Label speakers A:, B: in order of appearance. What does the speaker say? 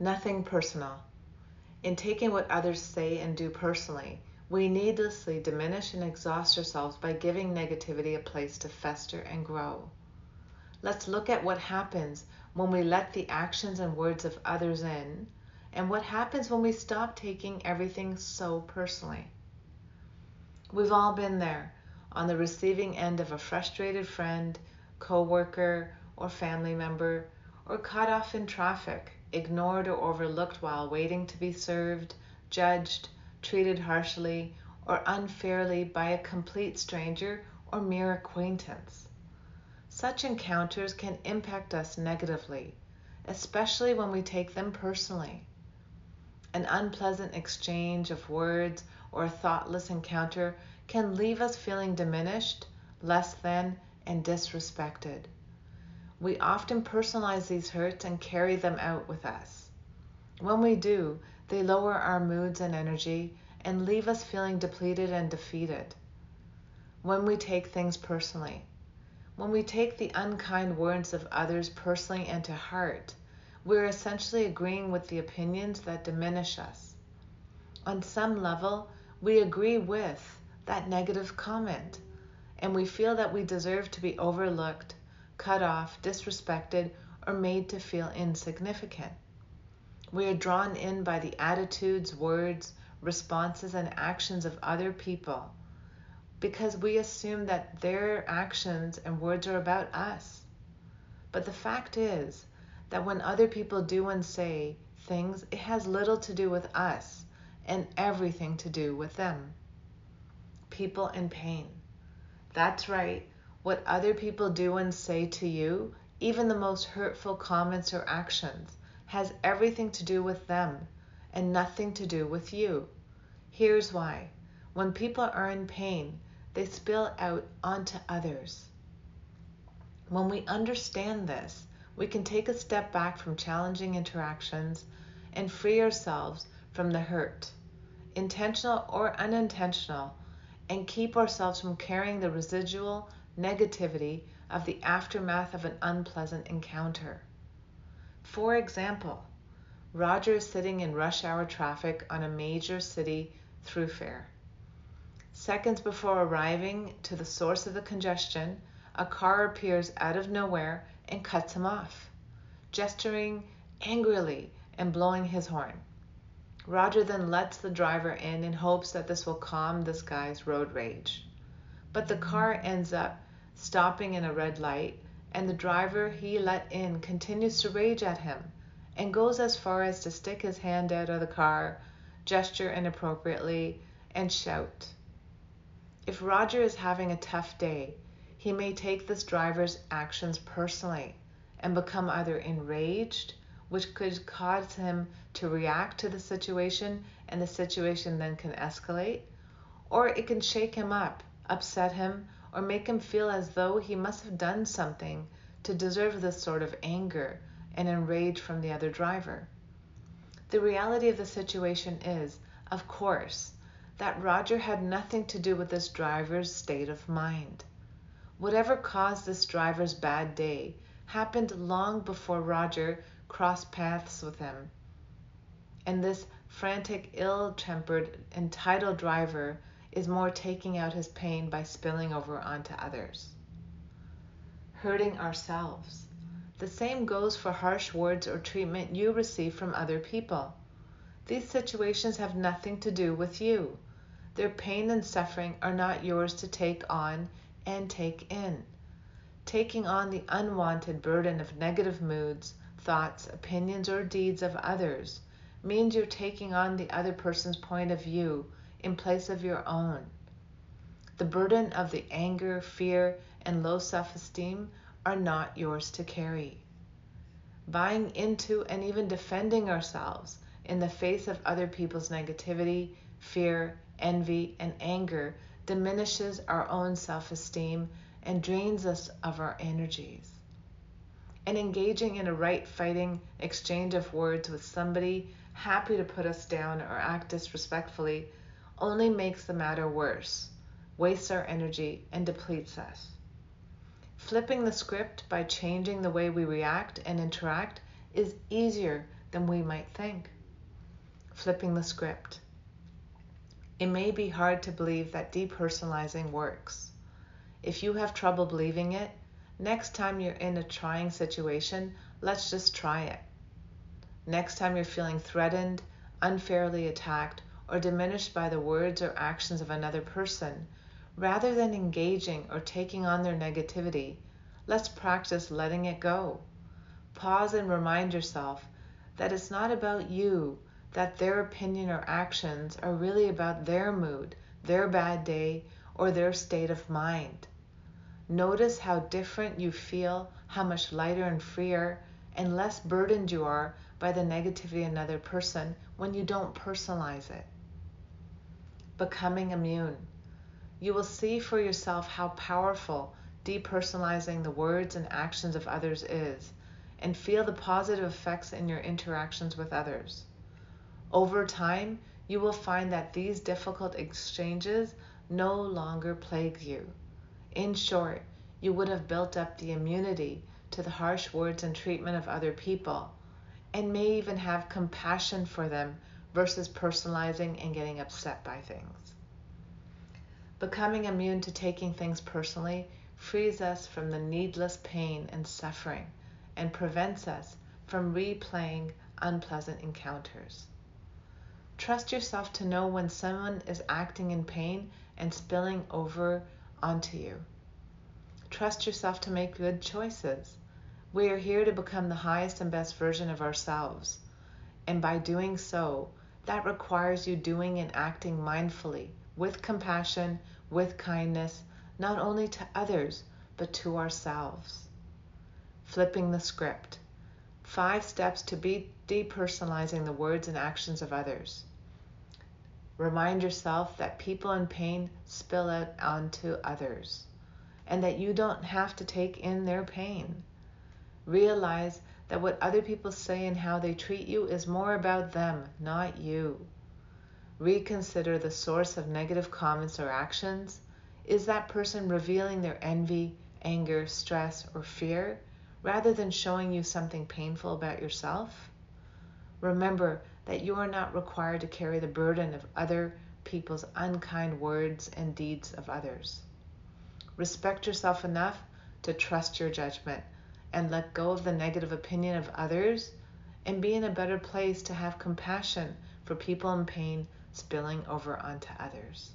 A: Nothing personal. In taking what others say and do personally, we needlessly diminish and exhaust ourselves by giving negativity a place to fester and grow. Let's look at what happens when we let the actions and words of others in, and what happens when we stop taking everything so personally. We've all been there on the receiving end of a frustrated friend, coworker, or family member, or cut off in traffic, ignored or overlooked while waiting to be served, judged, treated harshly or unfairly by a complete stranger or mere acquaintance. Such encounters can impact us negatively, especially when we take them personally. An unpleasant exchange of words or a thoughtless encounter can leave us feeling diminished, less than, and disrespected. We often personalize these hurts and carry them out with us. When we do, they lower our moods and energy and leave us feeling depleted and defeated. When we take things personally, when we take the unkind words of others personally and to heart, we're essentially agreeing with the opinions that diminish us. On some level, we agree with that negative comment, and we feel that we deserve to be overlooked, cut off, disrespected, or made to feel insignificant. We are drawn in by the attitudes, words, responses, and actions of other people because we assume that their actions and words are about us. But the fact is that when other people do and say things, it has little to do with us and everything to do with them. People in pain. That's right. What other people do and say to you, even the most hurtful comments or actions, has everything to do with them and nothing to do with you. Here's why when people are in pain, they spill out onto others. When we understand this, we can take a step back from challenging interactions and free ourselves from the hurt, intentional or unintentional, and keep ourselves from carrying the residual negativity of the aftermath of an unpleasant encounter. For example, Roger is sitting in rush hour traffic on a major city throughfare. Seconds before arriving to the source of the congestion, a car appears out of nowhere and cuts him off, gesturing angrily and blowing his horn. Roger then lets the driver in in hopes that this will calm this guy's road rage. But the car ends up stopping in a red light, and the driver he let in continues to rage at him and goes as far as to stick his hand out of the car, gesture inappropriately, and shout. If Roger is having a tough day, he may take this driver's actions personally and become either enraged, which could cause him to react to the situation and the situation then can escalate, or it can shake him up, upset him, or make him feel as though he must have done something to deserve this sort of anger and enrage from the other driver. The reality of the situation is, of course, that Roger had nothing to do with this driver's state of mind. Whatever caused this driver's bad day happened long before Roger crossed paths with him. And this frantic, ill tempered, entitled driver is more taking out his pain by spilling over onto others. Hurting ourselves. The same goes for harsh words or treatment you receive from other people. These situations have nothing to do with you. Their pain and suffering are not yours to take on and take in. Taking on the unwanted burden of negative moods, thoughts, opinions, or deeds of others means you're taking on the other person's point of view in place of your own. The burden of the anger, fear, and low self esteem are not yours to carry. Buying into and even defending ourselves in the face of other people's negativity, fear, envy, and anger diminishes our own self esteem and drains us of our energies. And engaging in a right fighting exchange of words with somebody happy to put us down or act disrespectfully only makes the matter worse, wastes our energy, and depletes us. Flipping the script by changing the way we react and interact is easier than we might think. Flipping the script. It may be hard to believe that depersonalizing works. If you have trouble believing it, next time you're in a trying situation, let's just try it. Next time you're feeling threatened, unfairly attacked, or diminished by the words or actions of another person, rather than engaging or taking on their negativity, let's practice letting it go. Pause and remind yourself that it's not about you, that their opinion or actions are really about their mood, their bad day, or their state of mind. Notice how different you feel, how much lighter and freer and less burdened you are by the negativity of another person when you don't personalize it. Becoming immune. You will see for yourself how powerful depersonalizing the words and actions of others is and feel the positive effects in your interactions with others. Over time, you will find that these difficult exchanges no longer plague you. In short, you would have built up the immunity to the harsh words and treatment of other people, and may even have compassion for them versus personalizing and getting upset by things. Becoming immune to taking things personally frees us from the needless pain and suffering and prevents us from replaying unpleasant encounters. Trust yourself to know when someone is acting in pain and spilling over onto you. Trust yourself to make good choices. We are here to become the highest and best version of ourselves. And by doing so, that requires you doing and acting mindfully, with compassion, with kindness, not only to others, but to ourselves. Flipping the script. Five steps to be depersonalizing the words and actions of others. Remind yourself that people in pain spill out onto others and that you don't have to take in their pain. Realize that what other people say and how they treat you is more about them, not you. Reconsider the source of negative comments or actions. Is that person revealing their envy, anger, stress, or fear rather than showing you something painful about yourself? Remember that you are not required to carry the burden of other people's unkind words and deeds of others. Respect yourself enough to trust your judgment and let go of the negative opinion of others and be in a better place to have compassion for people in pain spilling over onto others.